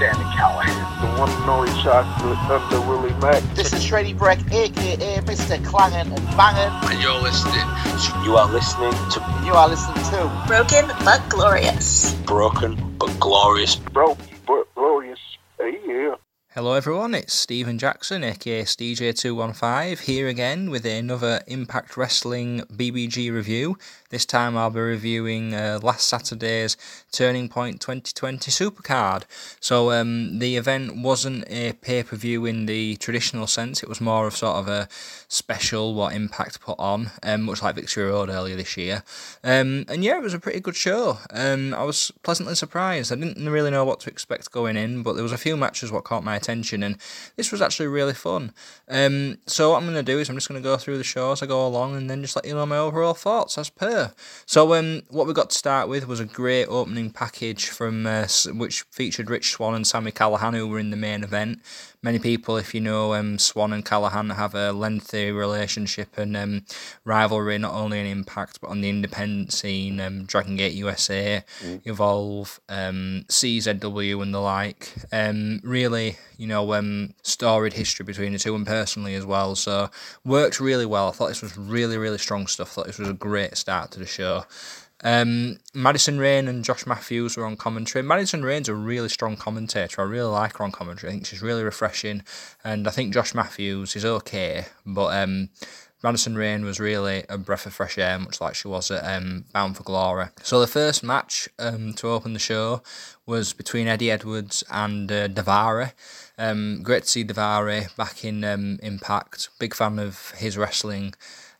Sami Callihan. The one and only chocolate thunder Willie Mack. This is Shreddy Breck, aka Mr. Clangin and Bangin. And you're listening to. You are listening to. You are listening to. Broken but glorious. Broken but glorious. Broken but glorious. Hey, yeah. Hello everyone, it's Stephen Jackson, aka STJ215, here again with another Impact Wrestling BBG review. This time I'll be reviewing uh, last Saturday's Turning Point 2020 Supercard. So um, the event wasn't a pay per view in the traditional sense, it was more of sort of a special what Impact put on, um, much like Victory Road earlier this year. Um, and yeah, it was a pretty good show. Um, I was pleasantly surprised. I didn't really know what to expect going in, but there was a few matches what caught my attention, and this was actually really fun. Um, so what I'm going to do is I'm just going to go through the show as I go along, and then just let you know my overall thoughts as per. So um, what we got to start with was a great opening package from uh, which featured Rich Swann and Sami Callihan, who were in the main event. Many people, if you know um, Swann and Callihan have a lengthy relationship and um, rivalry, not only in Impact but on the independent scene. Um, Dragon Gate USA, mm. Evolve, um, CZW, and the like. Um, really, you know, um, storied history between the two, and personally as well. So worked really well. I thought this was really, really strong stuff. I thought this was a great start to the show. Um, Madison Rayne and Josh Matthews were on commentary. Madison Rayne's a really strong commentator. I really like her on commentary. I think she's really refreshing, and I think Josh Matthews is okay, but um, Madison Rayne was really a breath of fresh air, much like she was at um, Bound for Glory. So the first match um, to open the show was between Eddie Edwards and uh, Daivari. Um, great to see back in um, Impact. Big fan of his wrestling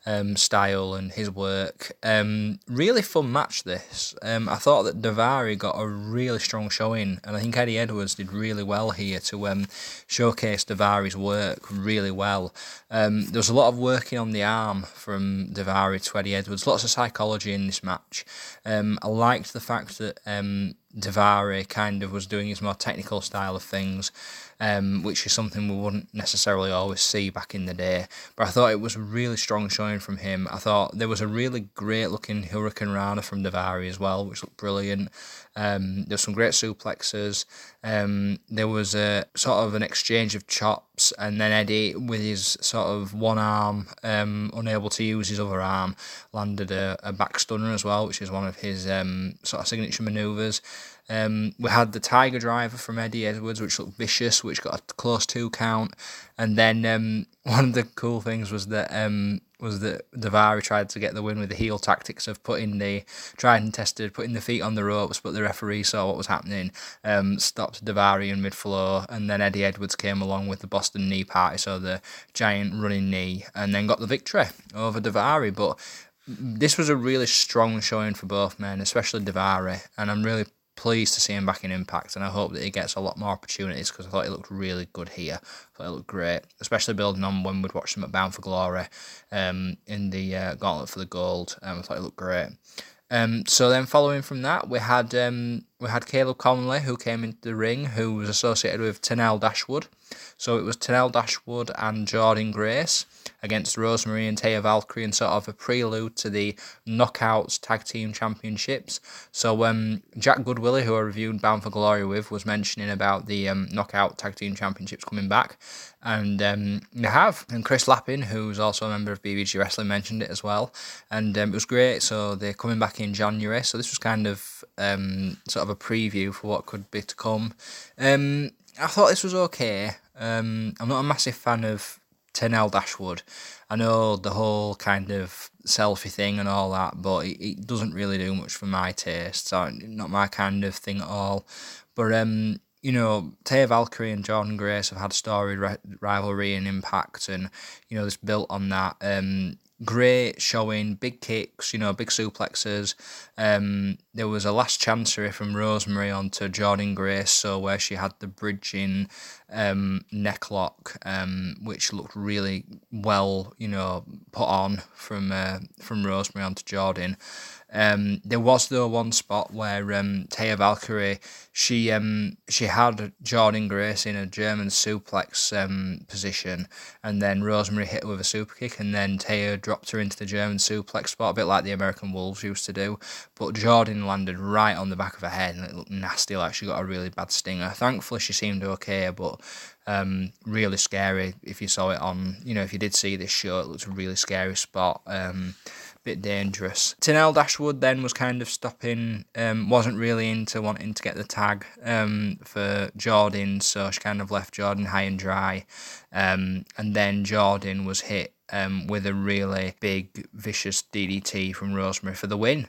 um, style and his work. Um, really fun match this. Um, I thought that Daivari got a really strong showing, and I think Eddie Edwards did really well here to um, showcase Daivari's work really well. Um, there was a lot of working on the arm from Daivari to Eddie Edwards, lots of psychology in this match. Um, I liked the fact that Daivari kind of was doing his more technical style of things um, which is something we wouldn't necessarily always see back in the day. But I thought it was a really strong showing from him. I thought there was a really great looking Hurricane Rana from Daivari as well, which looked brilliant. Um, there were some great suplexes. Um, there was a sort of an exchange of chops, and then Eddie, with his sort of one arm, um, unable to use his other arm, landed a, a back stunner as well, which is one of his um, sort of signature maneuvers. Um, we had the Tiger Driver from Eddie Edwards, which looked vicious, which got a close two count. And then um, one of the cool things was that um, was that Daivari tried to get the win with the heel tactics of putting the tried and tested, putting the feet on the ropes, but the referee saw what was happening, um, stopped Daivari in mid floor, and then Eddie Edwards came along with the Boston knee party, so the giant running knee, and then got the victory over Daivari. But this was a really strong showing for both men, especially Daivari, and I'm really pleased to see him back in Impact, and I hope that he gets a lot more opportunities because I thought he looked really good here. I thought he looked great, especially building on when we'd watched him at Bound for Glory um, in the uh, Gauntlet for the Gold. Um, I thought he looked great. Um, so then, following from that, we had um, we had Kaleb Konley who came into the ring, who was associated with Tenille Dashwood. So it was Tenille Dashwood and Jordynne Grace against Rosemary and Taya Valkyrie and sort of a prelude to the Knockouts Tag Team Championships. So um, Jack Goodwillie, who I reviewed Bound for Glory with, was mentioning about the um, Knockout Tag Team Championships coming back. And um, they have. And Chris Lappin, who's also a member of BBG Wrestling, mentioned it as well. And um, it was great. So they're coming back in January. So this was kind of um, sort of a preview for what could be to come. Um, I thought this was okay. Um, I'm not a massive fan of Tenille Dashwood. I know the whole kind of selfie thing and all that, but it, it doesn't really do much for my taste. So not my kind of thing at all. But um, you know, Taya Valkyrie and Jordynne Grace have had a storied rivalry and impact, and you know, this built on that. Um, great showing, big kicks, you know, big suplexes. Um, there was a last chancery from Rosemary onto Jordynne Grace, so where she had the bridging um, necklock, um, which looked really well, you know, put on from uh, from Rosemary onto Jordynne. Um, there was though one spot where um, Taya Valkyrie she um she had Jordynne Grace in a German suplex um position, and then Rosemary hit her with a super kick, and then Taya dropped her into the German suplex spot, a bit like the American Wolves used to do. But Jordynne landed right on the back of her head, and it looked nasty, like she got a really bad stinger. Thankfully, she seemed okay, but um, really scary if you saw it on, you know, if you did see this show, it looked a really scary spot. Um, bit dangerous. Tenille Dashwood then was kind of stopping, um, wasn't really into wanting to get the tag um, for Jordynne, so she kind of left Jordynne high and dry. Um, and then Jordynne was hit um, with a really big, vicious DDT from Rosemary for the win.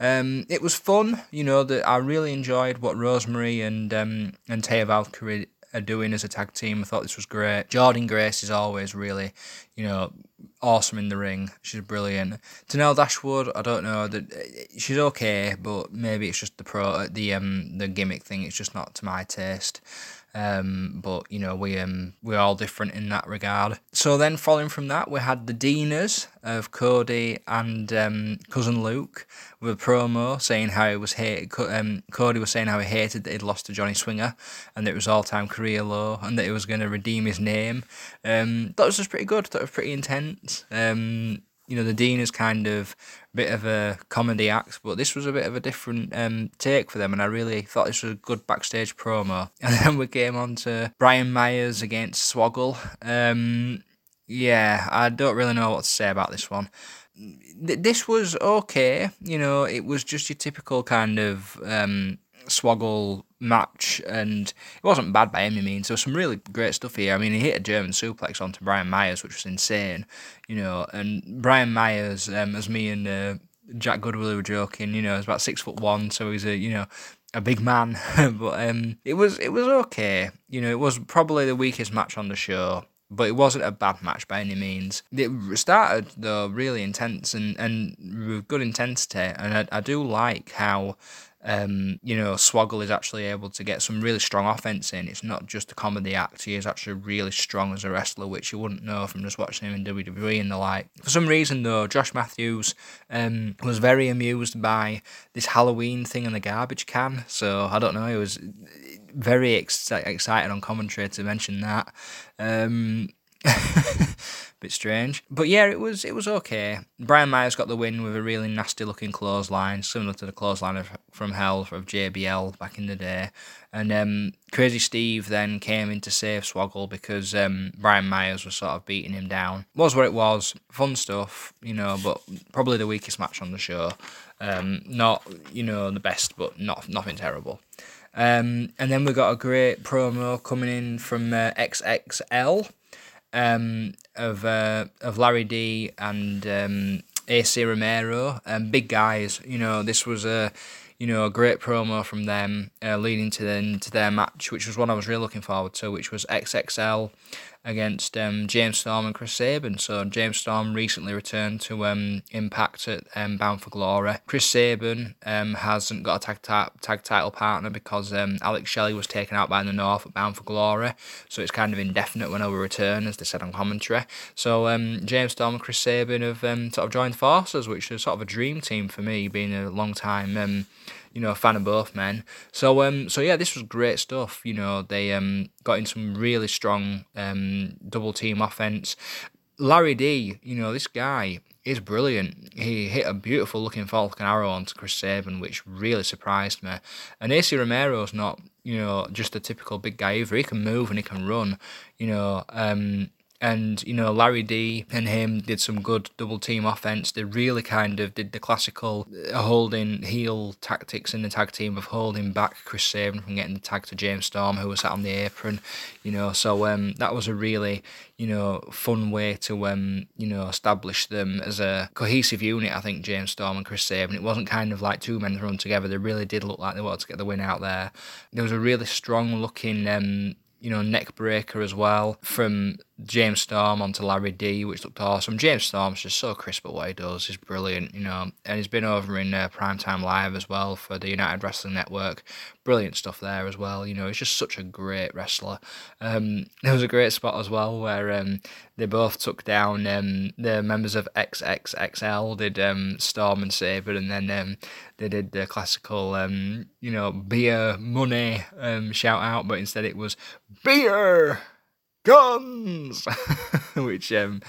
Um, it was fun, you know. That I really enjoyed what Rosemary and um, and Taya Valkyrie are doing as a tag team. I thought this was great. Jordynne Grace is always really, you know, awesome in the ring. She's brilliant. Tenille Dashwood, I don't know that she's okay, but maybe it's just the pro the um the gimmick thing. It's just not to my taste. Um, but you know we um we're all different in that regard. So then, following from that, we had the Deaners of Cody and um, cousin Luke with a promo saying how he was hate. Um, Cody was saying how he hated that he'd lost to Johnny Swinger and that it was all time career low and that he was going to redeem his name. Um, that was just pretty good. That was pretty intense. Um, you know, the Dean is kind of a bit of a comedy act, but this was a bit of a different um, take for them, and I really thought this was a good backstage promo. And then we came on to Brian Myers against Swoggle. Um, yeah, I don't really know what to say about this one. This was okay, you know, it was just your typical kind of um, Swoggle match, and it wasn't bad by any means. There was some really great stuff here. I mean, he hit a German suplex onto Brian Myers, which was insane, you know. And Brian Myers, um, as me and uh, Jack Goodwill were joking, you know, is about six foot one, so he's a you know a big man. but um, it was it was okay. You know, it was probably the weakest match on the show. But it wasn't a bad match by any means. It started though really intense and, and with good intensity, and I, I do like how um, you know, Swoggle is actually able to get some really strong offense in. It's not just a comedy act. He is actually really strong as a wrestler, which you wouldn't know from just watching him in WWE and the like. For some reason, though, Josh Matthews um, was very amused by this Halloween thing in the garbage can. So I don't know. He was very ex- excited on commentary to mention that. Um, bit strange. But yeah, it was it was okay. Brian Myers got the win with a really nasty looking clothesline, similar to the clothesline of, from Hell of JBL back in the day. And um, Crazy Steve then came in to save Swoggle because um, Brian Myers was sort of beating him down. Was what it was. Fun stuff, you know, but probably the weakest match on the show. Um, not you know the best, but not nothing terrible. Um, and then we got a great promo coming in from uh, XXL um, of uh, of Larry D and um, Acey Romero, um, big guys. You know, this was a you know a great promo from them uh, leading to then to their match, which was one I was really looking forward to, which was XXL against um, James Storm and Chris Sabin. So James Storm recently returned to um, Impact at um, Bound for Glory. Chris Sabin um, hasn't got a tag, ta- tag title partner because um, Alex Shelley was taken out by the North at Bound for Glory. So it's kind of indefinite when he'll return, as they said on commentary. So um, James Storm and Chris Sabin have um, sort of joined forces, which is sort of a dream team for me, being a long time um, you know, a fan of both men. So um, so yeah, this was great stuff. You know, they um got in some really strong um double team offense. Larry D, you know, this guy is brilliant. He hit a beautiful looking Falcon Arrow onto Chris Sabin, which really surprised me. And Acey Romero's not, you know, just a typical big guy either. He can move and he can run. You know, um, and you know Larry D and him did some good double team offense. They really kind of did the classical uh, holding heel tactics in the tag team of holding back Chris Sabin from getting the tag to James Storm, who was sat on the apron. You know, so um, that was a really you know fun way to um, you know establish them as a cohesive unit. I think James Storm and Chris Sabin. It wasn't kind of like two men thrown together. They really did look like they wanted to get the win out there. There was a really strong looking um, you know, neck breaker as well from James Storm onto Larry D, which looked awesome. James Storm's just so crisp at what he does. He's brilliant, you know, and he's been over in uh, Primetime Live as well for the United Wrestling Network. Brilliant stuff there as well. You know, he's just such a great wrestler. Um, there was a great spot as well where um, they both took down um, the members of XXXL, did um, Storm and Sabin, and then um, they did the classical, um, you know, beer money um, shout out, but instead it was beer guns, which um,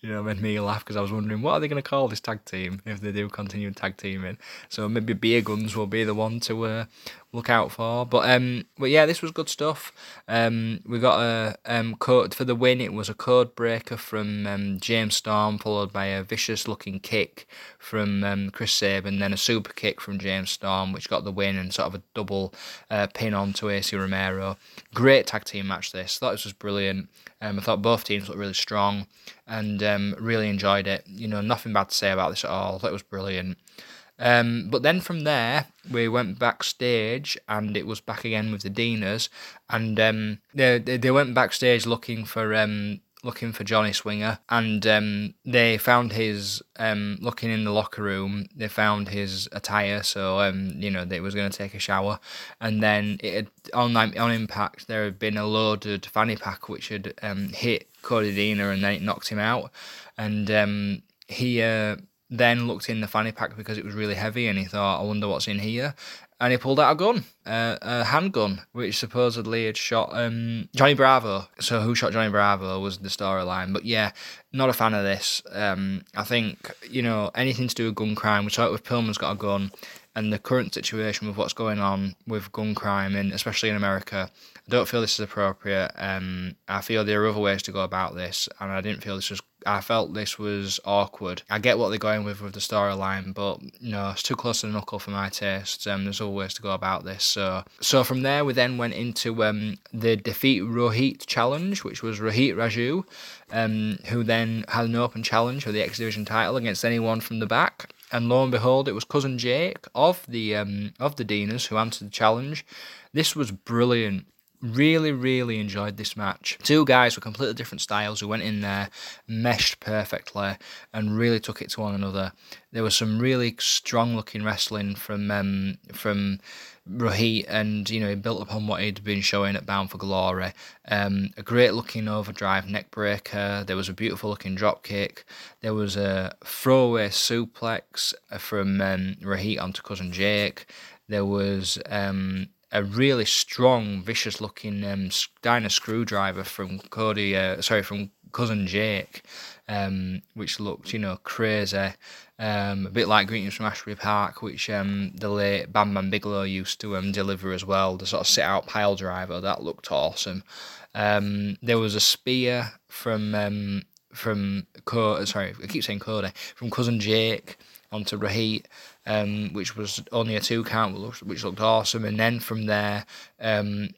you know made me laugh because I was wondering what are they going to call this tag team if they do continue tag teaming. So maybe beer guns will be the one to uh, look out for. But um, but yeah, this was good stuff. Um, we got a um code for the win. It was a code breaker from um, James Storm, followed by a vicious looking kick from um, Chris Sabin, and then a super kick from James Storm, which got the win and sort of a double uh, pin onto Acey Romero. Great tag team match. This thought this was brilliant. Um, I thought both teams looked really strong and um, really enjoyed it. You know, nothing bad to say about this at all. I thought it was brilliant. Um, but then from there, we went backstage, and it was back again with the Deaners, and um, they, they went backstage looking for um, looking for Johnny Swinger, and um, they found his um, looking in the locker room. They found his attire, so um, you know they was going to take a shower, and then it had, on on impact there had been a loaded fanny pack which had um, hit Cody Deaner, and then it knocked him out, and um, he. Uh, then looked in the fanny pack because it was really heavy and he thought, I wonder what's in here. And he pulled out a gun, uh, a handgun, which supposedly had shot um, Johnny Bravo. So, who shot Johnny Bravo was the storyline. But yeah, not a fan of this. Um, I think, you know, anything to do with gun crime, we saw it with Pillman's got a gun, and the current situation with what's going on with gun crime, and especially in America, I don't feel this is appropriate. Um, I feel there are other ways to go about this, and I didn't feel this was I felt this was awkward. I get what they're going with with the storyline, but no, it's too close to the knuckle for my taste. Um, there's other ways to go about this. So, so from there, we then went into um, the defeat Rohit challenge, which was Rohit Raju, um, who then had an open challenge for the X Division title against anyone from the back. And lo and behold, it was cousin Jake of the um, of the Deaners who answered the challenge. This was brilliant. Really, really enjoyed this match. Two guys with completely different styles who went in there, meshed perfectly, and really took it to one another. There was some really strong looking wrestling from um, from Rohit, and you know he built upon what he'd been showing at Bound for Glory. Um, a great looking overdrive neckbreaker. There was a beautiful looking drop kick. There was a throwaway suplex from um, Rohit onto cousin Jake. There was um, a really strong, vicious looking um, screwdriver from Cody, uh, sorry, from cousin Jake, um, which looked, you know, crazy. Um, a bit like Greetings from Asbury Park, which um, the late Bam Bam Bigelow used to um, deliver as well. The sort of sit out pile driver that looked awesome. Um, there was a spear from um, from Co- sorry, I keep saying Cody from cousin Jake onto Rohit um, which was only a two count, which looked awesome. And then from there, um,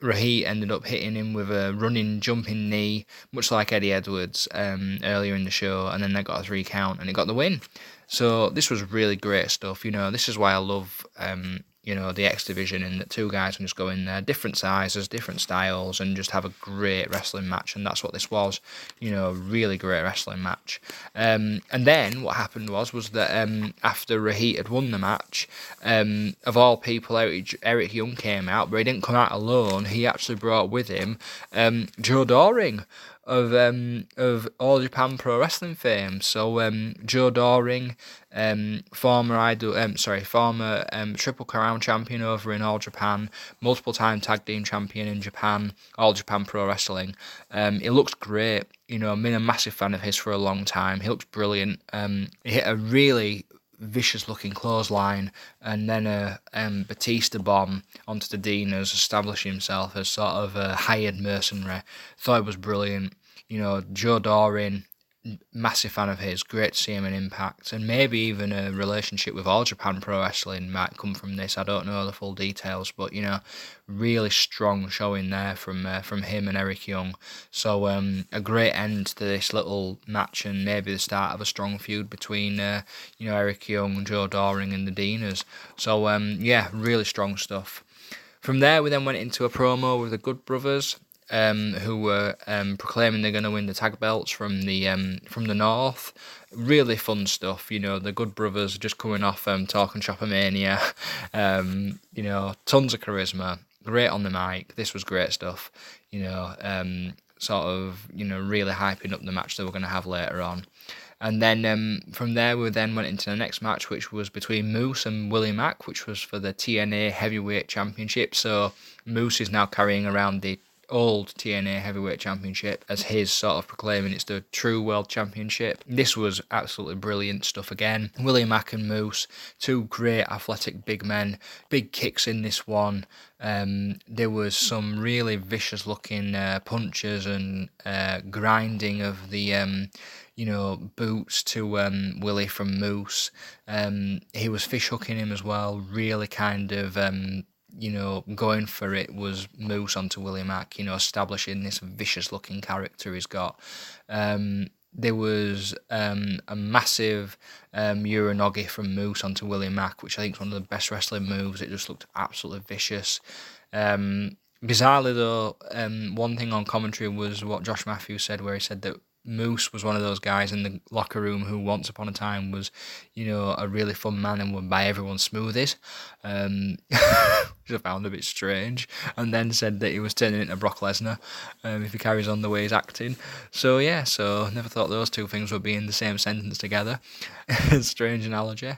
ended up hitting him with a running, jumping knee, much like Eddie Edwards um, earlier in the show, and then they got a three count and he got the win. So this was really great stuff. You know, this is why I love um, you know, the X division, and the two guys can just go in there, different sizes, different styles, and just have a great wrestling match. And that's what this was, you know, a really great wrestling match. Um, and then what happened was was that um, after Rohit had won the match, um, of all people, Eric, Eric Young came out, but he didn't come out alone. He actually brought with him um, Joe Doering of um, of All Japan Pro Wrestling fame. So um, Joe Doering, um, former idol, um, sorry, former um, Triple Crown champion over in All Japan, multiple time tag team champion in Japan, All Japan Pro Wrestling. Um, he looks great. You know, I've been a massive fan of his for a long time. He looks brilliant. Um, he hit a really vicious looking clothesline and then a um, Batista bomb onto the Deaners, establishing himself as sort of a hired mercenary. Thought it was brilliant. You know, Joe Doering, massive fan of his, great to see him in Impact, and maybe even a relationship with All Japan Pro Wrestling might come from this. I don't know the full details, but you know, really strong showing there from uh, from him and Eric Young. So um, a great end to this little match, and maybe the start of a strong feud between uh, you know Eric Young, Joe Doering, and the Deaners. So um, yeah, really strong stuff. From there, we then went into a promo with the Good Brothers um, who were um, proclaiming they're going to win the tag belts from the um, from the north. Really fun stuff, you know. The Good Brothers just coming off um, talking Shop-A-Mania, um, you know, tons of charisma, great on the mic. This was great stuff, you know. Um, sort of, you know, really hyping up the match that we're going to have later on. And then um, from there, we then went into the next match, which was between Moose and Willie Mack, which was for the TNA Heavyweight Championship. So Moose is now carrying around the old TNA Heavyweight Championship as his sort of proclaiming it's the true World Championship. This was absolutely brilliant stuff again. Willie Mack and Moose, two great athletic big men, big kicks in this one. Um, there was some really vicious looking uh, punches and uh, grinding of the. Um, you know, boots to um, Willie from Moose. Um, he was fish hooking him as well, really kind of um, you know, going for it was Moose onto Willie Mack, you know, establishing this vicious looking character he's got. Um, there was um, a massive um, Uranage from Moose onto Willie Mack, which I think is one of the best wrestling moves. It just looked absolutely vicious. Um, bizarrely, though, um, one thing on commentary was what Josh Matthews said, where he said that Moose was one of those guys in the locker room who once upon a time was, you know, a really fun man and would buy everyone smoothies, um, which I found a bit strange. And then said that he was turning into Brock Lesnar um, if he carries on the way he's acting. So yeah, so never thought those two things would be in the same sentence together. strange analogy.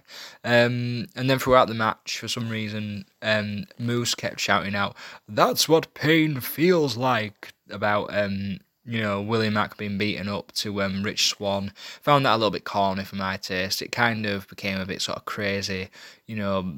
Um, and then throughout the match, for some reason, um, Moose kept shouting out, "That's what pain feels like." About um, you know, Willie Mack being beaten up to um, Rich Swann. Found that a little bit corny for my taste. It kind of became a bit sort of crazy, you know,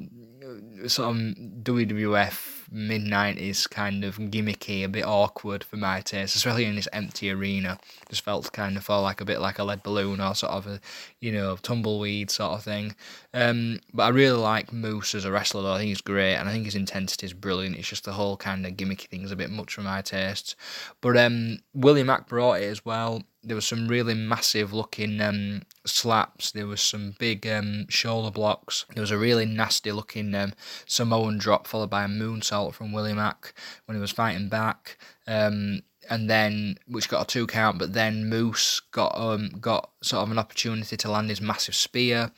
sort of WWF mid 90s kind of gimmicky, a bit awkward for my taste, especially in this empty arena. Just felt kind of felt like a bit like a lead balloon or sort of a, you know, tumbleweed sort of thing. Um, but I really like Moose as a wrestler, though. I think he's great, and I think his intensity is brilliant. It's just the whole kind of gimmicky thing's a bit much for my taste. But um, Willie Mack brought it as well there was some really massive looking um, slaps. There was some big um, shoulder blocks. There was a really nasty looking um, Samoan drop followed by a moonsault from Willie Mack when he was fighting back. Um, and then which got a two count, but then Moose got um got sort of an opportunity to land his massive spear.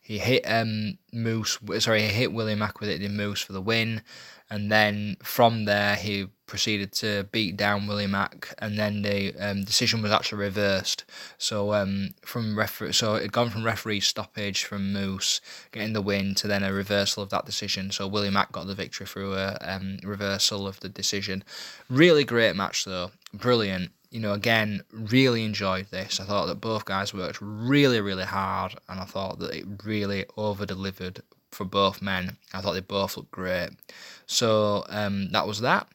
He hit um Moose sorry, he hit Willie Mack with it in Moose for the win and then from there he proceeded to beat down Willie Mack, and then the um, decision was actually reversed. So um, from referee, so it had gone from referee stoppage from Moose getting the win to then a reversal of that decision. So Willie Mack got the victory through a um, reversal of the decision. Really great match though, brilliant. You know, again, really enjoyed this. I thought that both guys worked really, really hard, and I thought that it really over delivered for both men. I thought they both looked great. So um, that was that.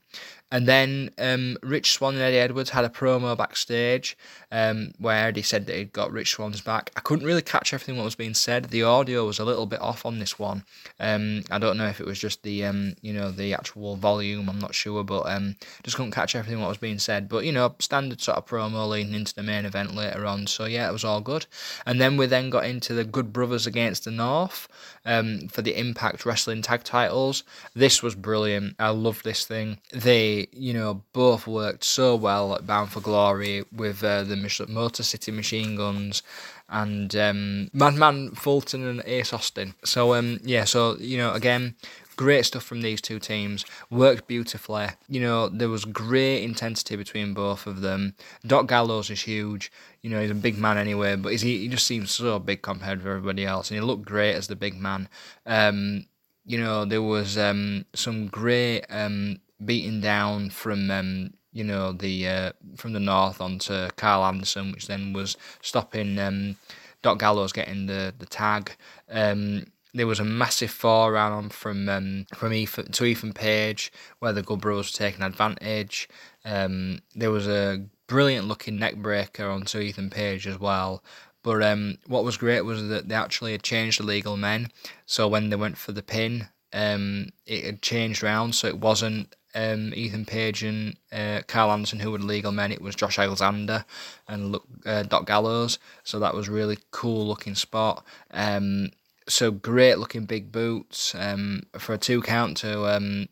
And then um, Rich Swann and Eddie Edwards had a promo backstage um, where Eddie said that he'd got Rich Swann's back. I couldn't really catch everything what was being said. The audio was a little bit off on this one. Um, I don't know if it was just the um, you know the actual volume. I'm not sure, but um, just couldn't catch everything what was being said. But you know, standard sort of promo leading into the main event later on. So yeah, it was all good. And then we then got into the Good Brothers against the North um, for the Impact Wrestling Tag Titles. This was brilliant. I love this thing. They you know, both worked so well at Bound for Glory with uh, the Motor City Machine Guns and um, Madman Fulton and Ace Austin. So, um, yeah, so, you know, again, great stuff from these two teams. Worked beautifully. You know, there was great intensity between both of them. Doc Gallows is huge. You know, he's a big man anyway, but he, he just seems so big compared to everybody else. And he looked great as the big man. Um, you know, there was um, some great um, beaten down from um, you know the uh, from the north onto Karl Anderson, which then was stopping um, Doc Gallows getting the the tag. Um, there was a massive forearm from um, from Ethan to Ethan Page, where the Good Bros were taking advantage. Um, there was a brilliant looking neck breaker onto Ethan Page as well. But um, what was great was that they actually had changed the legal men. So when they went for the pin, um, it had changed round, so it wasn't um, Ethan Page and uh, Karl Anderson, who were legal men. It was Josh Alexander and uh, Doc Gallows. So that was really cool looking spot. Um, so great looking big boots um, for a two count to um,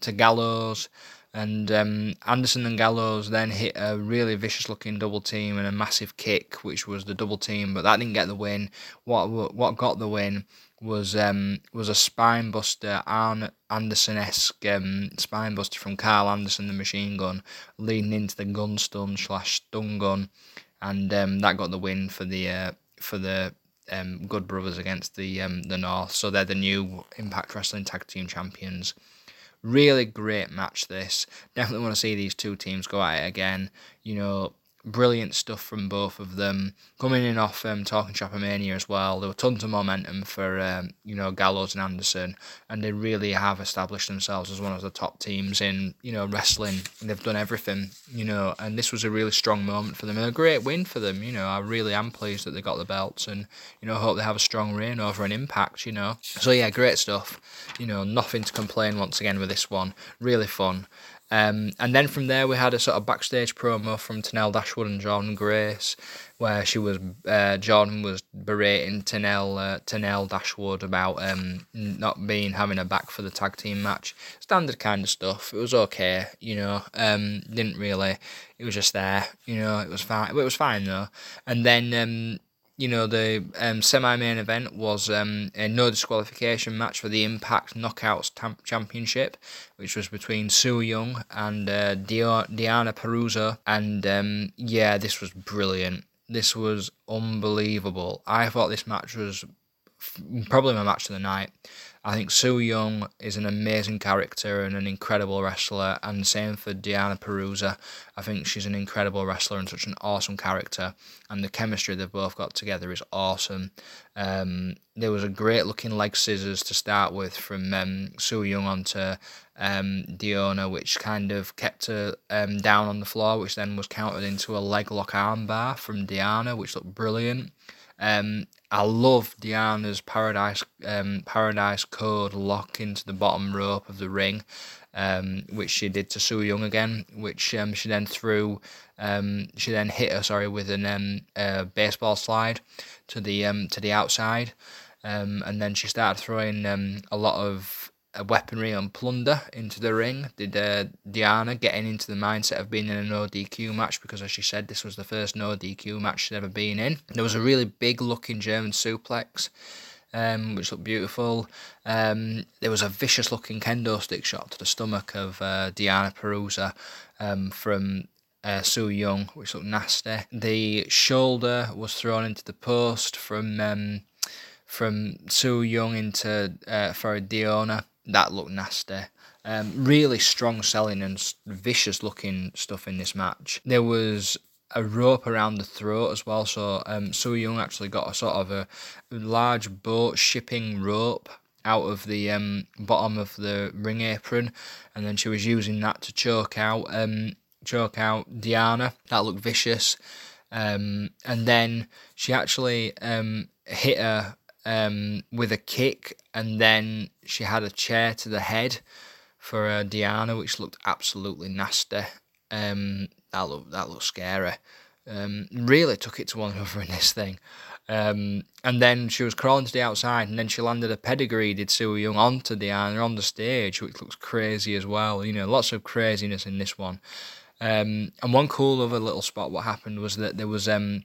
to Gallows. And um, Anderson and Gallows then hit a really vicious looking double team and a massive kick, which was the double team, but that didn't get the win. What what got the win was um, was a spine buster, Arn Anderson esque um, spine buster from Karl Anderson, the machine gun, leading into the gun stun slash stun gun, and um, that got the win for the uh, for the um, Good Brothers against the um, the North. So they're the new Impact Wrestling Tag Team Champions. Really great match. This definitely want to see these two teams go at it again. You know, brilliant stuff from both of them. Coming in off um, Talking Mania as well, there were tons of momentum for um, you know Gallows and Anderson, and they really have established themselves as one of the top teams in you know wrestling. They've done everything, you know, and this was a really strong moment for them and a great win for them. You know, I really am pleased that they got the belts, and you know, hope they have a strong reign over an Impact. You know, so yeah, great stuff. You know, nothing to complain once again with this one. Really fun. Um, and then from there, we had a sort of backstage promo from Tenille Dashwood and Jordynne Grace, where she was uh, Jordynne was berating Tenille uh, Tenille Dashwood about um, not being having a back for the tag team match. Standard kind of stuff. It was okay, you know. Um, didn't really. It was just there, you know. It was fine. It was fine though. And then um, you know, the um, semi-main event was um, a no disqualification match for the Impact Knockouts Tam- Championship, which was between Su Yung and uh, Deonna Purrazzo. And um, yeah, this was brilliant. This was unbelievable. I thought this match was probably my match of the night. I think Su Yung is an amazing character and an incredible wrestler, and same for Deonna Purrazzo. I think she's an incredible wrestler and such an awesome character, and the chemistry they've both got together is awesome. Um, there was a great looking leg scissors to start with from um, Su Yung onto um, Deonna, which kind of kept her um, down on the floor, which then was countered into a leg lock armbar from Deonna, which looked brilliant. Um, I love Deonna's Paradise um, Paradise Code lock into the bottom rope of the ring, um, which she did to Su Yung again, which um, she then threw. Um, she then hit her sorry with an um, baseball slide to the um, to the outside, and then she started throwing a lot of weaponry and plunder into the ring. Did uh, Deonna getting into the mindset of being in a no DQ match because, as she said, this was the first no DQ match she'd ever been in. There was a really big looking German suplex. Um, which looked beautiful. Um, there was a vicious looking kendo stick shot to the stomach of uh, Deonna Purrazzo um, from uh, Su Yung, which looked nasty. The shoulder was thrown into the post from um, from Su Yung into uh, for Deonna that looked nasty. Um, really strong selling and vicious looking stuff in this match. There was a rope around the throat as well, so um, Su Yung actually got a sort of a large boat shipping rope out of the um, bottom of the ring apron, and then she was using that to choke out um, choke out Deonna. That looked vicious. Um, and then she actually um, hit her um, with a kick, and then she had a chair to the head for uh, Deonna, which looked absolutely nasty. Um, that looked that looked scary. Um, really took it to one another in this thing. Um, and then she was crawling to the outside, and then she landed a pedigree, did Su Yung, onto Deonna on the stage, which looks crazy as well. You know, lots of craziness in this one. Um, and one cool other little spot, what happened was that there was um,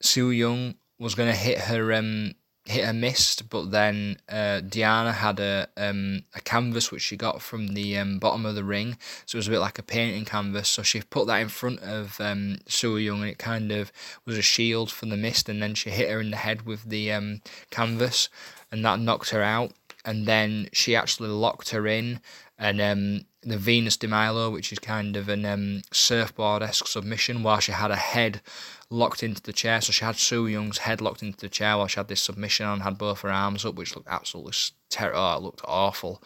Su Yung was going to hit her um, hit and missed, but then uh, Deonna had a um, a canvas which she got from the um, bottom of the ring, so it was a bit like a painting canvas. So she put that in front of um, Su Yung, and it kind of was a shield from the mist. And then she hit her in the head with the um, canvas, and that knocked her out. And then she actually locked her in, and um, the Venus de Milo, which is kind of an um, surfboard esque submission, while she had a head locked into the chair. So she had Su Yung's head locked into the chair while she had this submission on, had both her arms up, which looked absolutely terrible. Oh, it looked awful.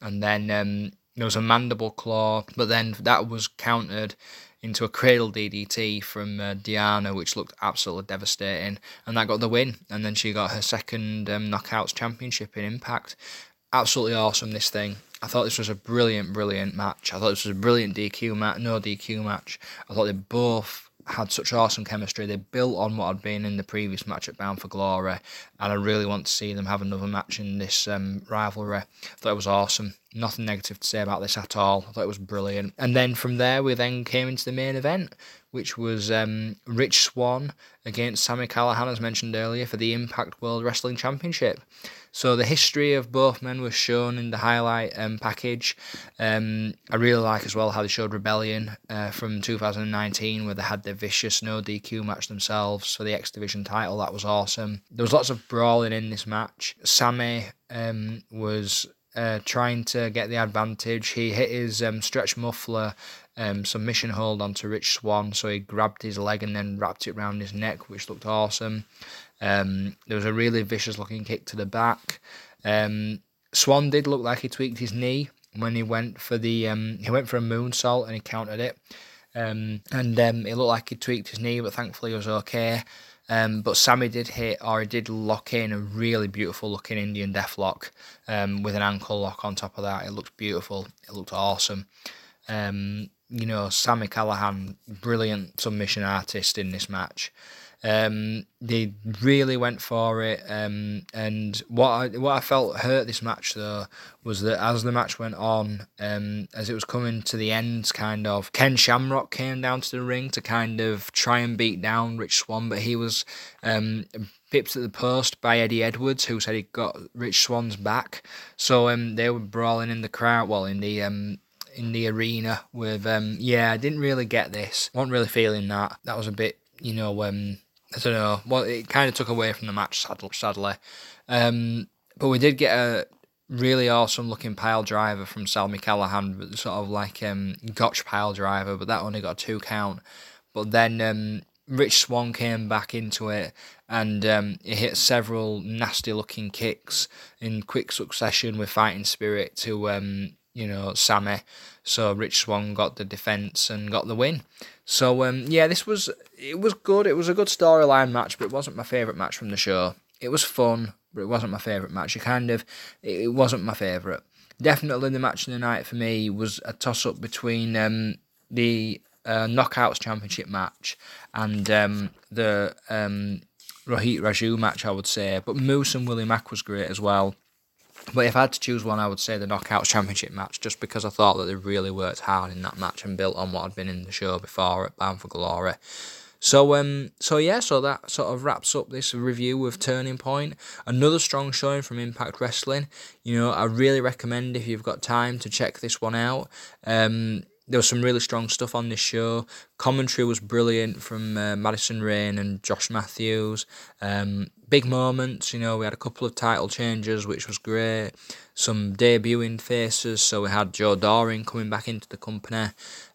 And then um, there was a mandible claw, but then that was countered into a cradle DDT from uh, Deonna, which looked absolutely devastating, and that got the win. And then she got her second um, Knockouts Championship in Impact. Absolutely awesome, this thing. I thought this was a brilliant, brilliant match. I thought this was a brilliant DQ match, no DQ match. I thought they both had such awesome chemistry. They built on what had been in the previous match at Bound for Glory. and I really want to see them have another match in this um, rivalry. I thought it was awesome. Nothing negative to say about this at all. I thought it was brilliant. And then from there, we then came into the main event, which was um, Rich Swann against Sami Callihan, as mentioned earlier, for the Impact World Wrestling Championship. So the history of both men was shown in the highlight um, package. Um, I really like as well how they showed Rebellion uh, from 2019, where they had their vicious no DQ match themselves for the X Division title. That was awesome. There was lots of brawling in this match. Sammy um, was uh, trying to get the advantage. He hit his um, stretch muffler um, submission hold onto Rich Swann. so he grabbed his leg and then wrapped it around his neck, which looked awesome. Um, there was a really vicious looking kick to the back. Um, Swann did look like he tweaked his knee when he went for the um, he went for a moonsault and he countered it. Um, and um, it looked like he tweaked his knee, but thankfully he was okay. Um, but Sami did hit, or he did lock in a really beautiful looking Indian deathlock um, with an ankle lock on top of that. It looked beautiful. It looked awesome. Um, you know, Sami Callihan, brilliant submission artist in this match. Um, they really went for it, um, and what I what I felt hurt this match though was that as the match went on, um, as it was coming to the end, kind of Ken Shamrock came down to the ring to kind of try and beat down Rich Swann, but he was um, pipped at the post by Eddie Edwards, who said he got Rich Swann's back. So um, they were brawling in the crowd, well in the um in the arena with um yeah I didn't really get this. wasn't really feeling that. That was a bit you know um I don't know. Well, it kind of took away from the match, sadly. Um, but we did get a really awesome looking pile driver from Sami Callihan, sort of like um, Gotch pile driver, but that only got two count. But then um, Rich Swann came back into it and um, he hit several nasty looking kicks in quick succession with fighting spirit to um, you know Sami. So Rich Swann got the defense and got the win. So um, yeah, this was it was good. It was a good storyline match, but it wasn't my favorite match from the show. It was fun, but it wasn't my favorite match. It kind of it wasn't my favorite. Definitely the match of the night for me was a toss up between um, the uh, Knockouts Championship match and um, the um, Rohit Raju match, I would say. But Moose and Willie Mack was great as well. But if I had to choose one, I would say the Knockouts Championship match, just because I thought that they really worked hard in that match and built on what had been in the show before at Bound for Glory. So um so yeah, so that sort of wraps up this review of Turning Point. Another strong showing from Impact Wrestling. You know, I really recommend if you've got time to check this one out. Um there was some really strong stuff on this show. Commentary was brilliant from uh, Madison Rayne and Josh Matthews. Um, big moments, you know, we had a couple of title changes, which was great. Some debuting faces, so we had Joe Doering coming back into the company.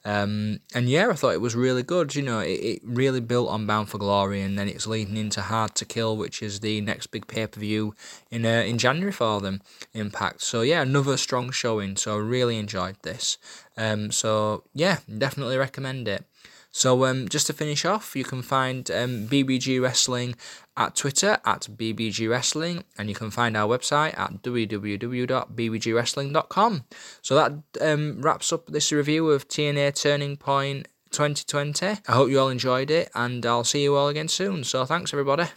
Um, and yeah, I thought it was really good. You know, it, it really built on Bound for Glory, and then it's leading into Hard to Kill, which is the next big pay per view in uh, in January for them. Impact. So yeah, another strong showing. So I really enjoyed this. Um, so yeah, definitely recommend it. So um, just to finish off, you can find um, BBG Wrestling at Twitter at BBG Wrestling, and you can find our website at www.bbgwrestling.com. So that um, wraps up this review of TNA Turning Point 2020. I hope you all enjoyed it, and I'll see you all again soon. So thanks, everybody.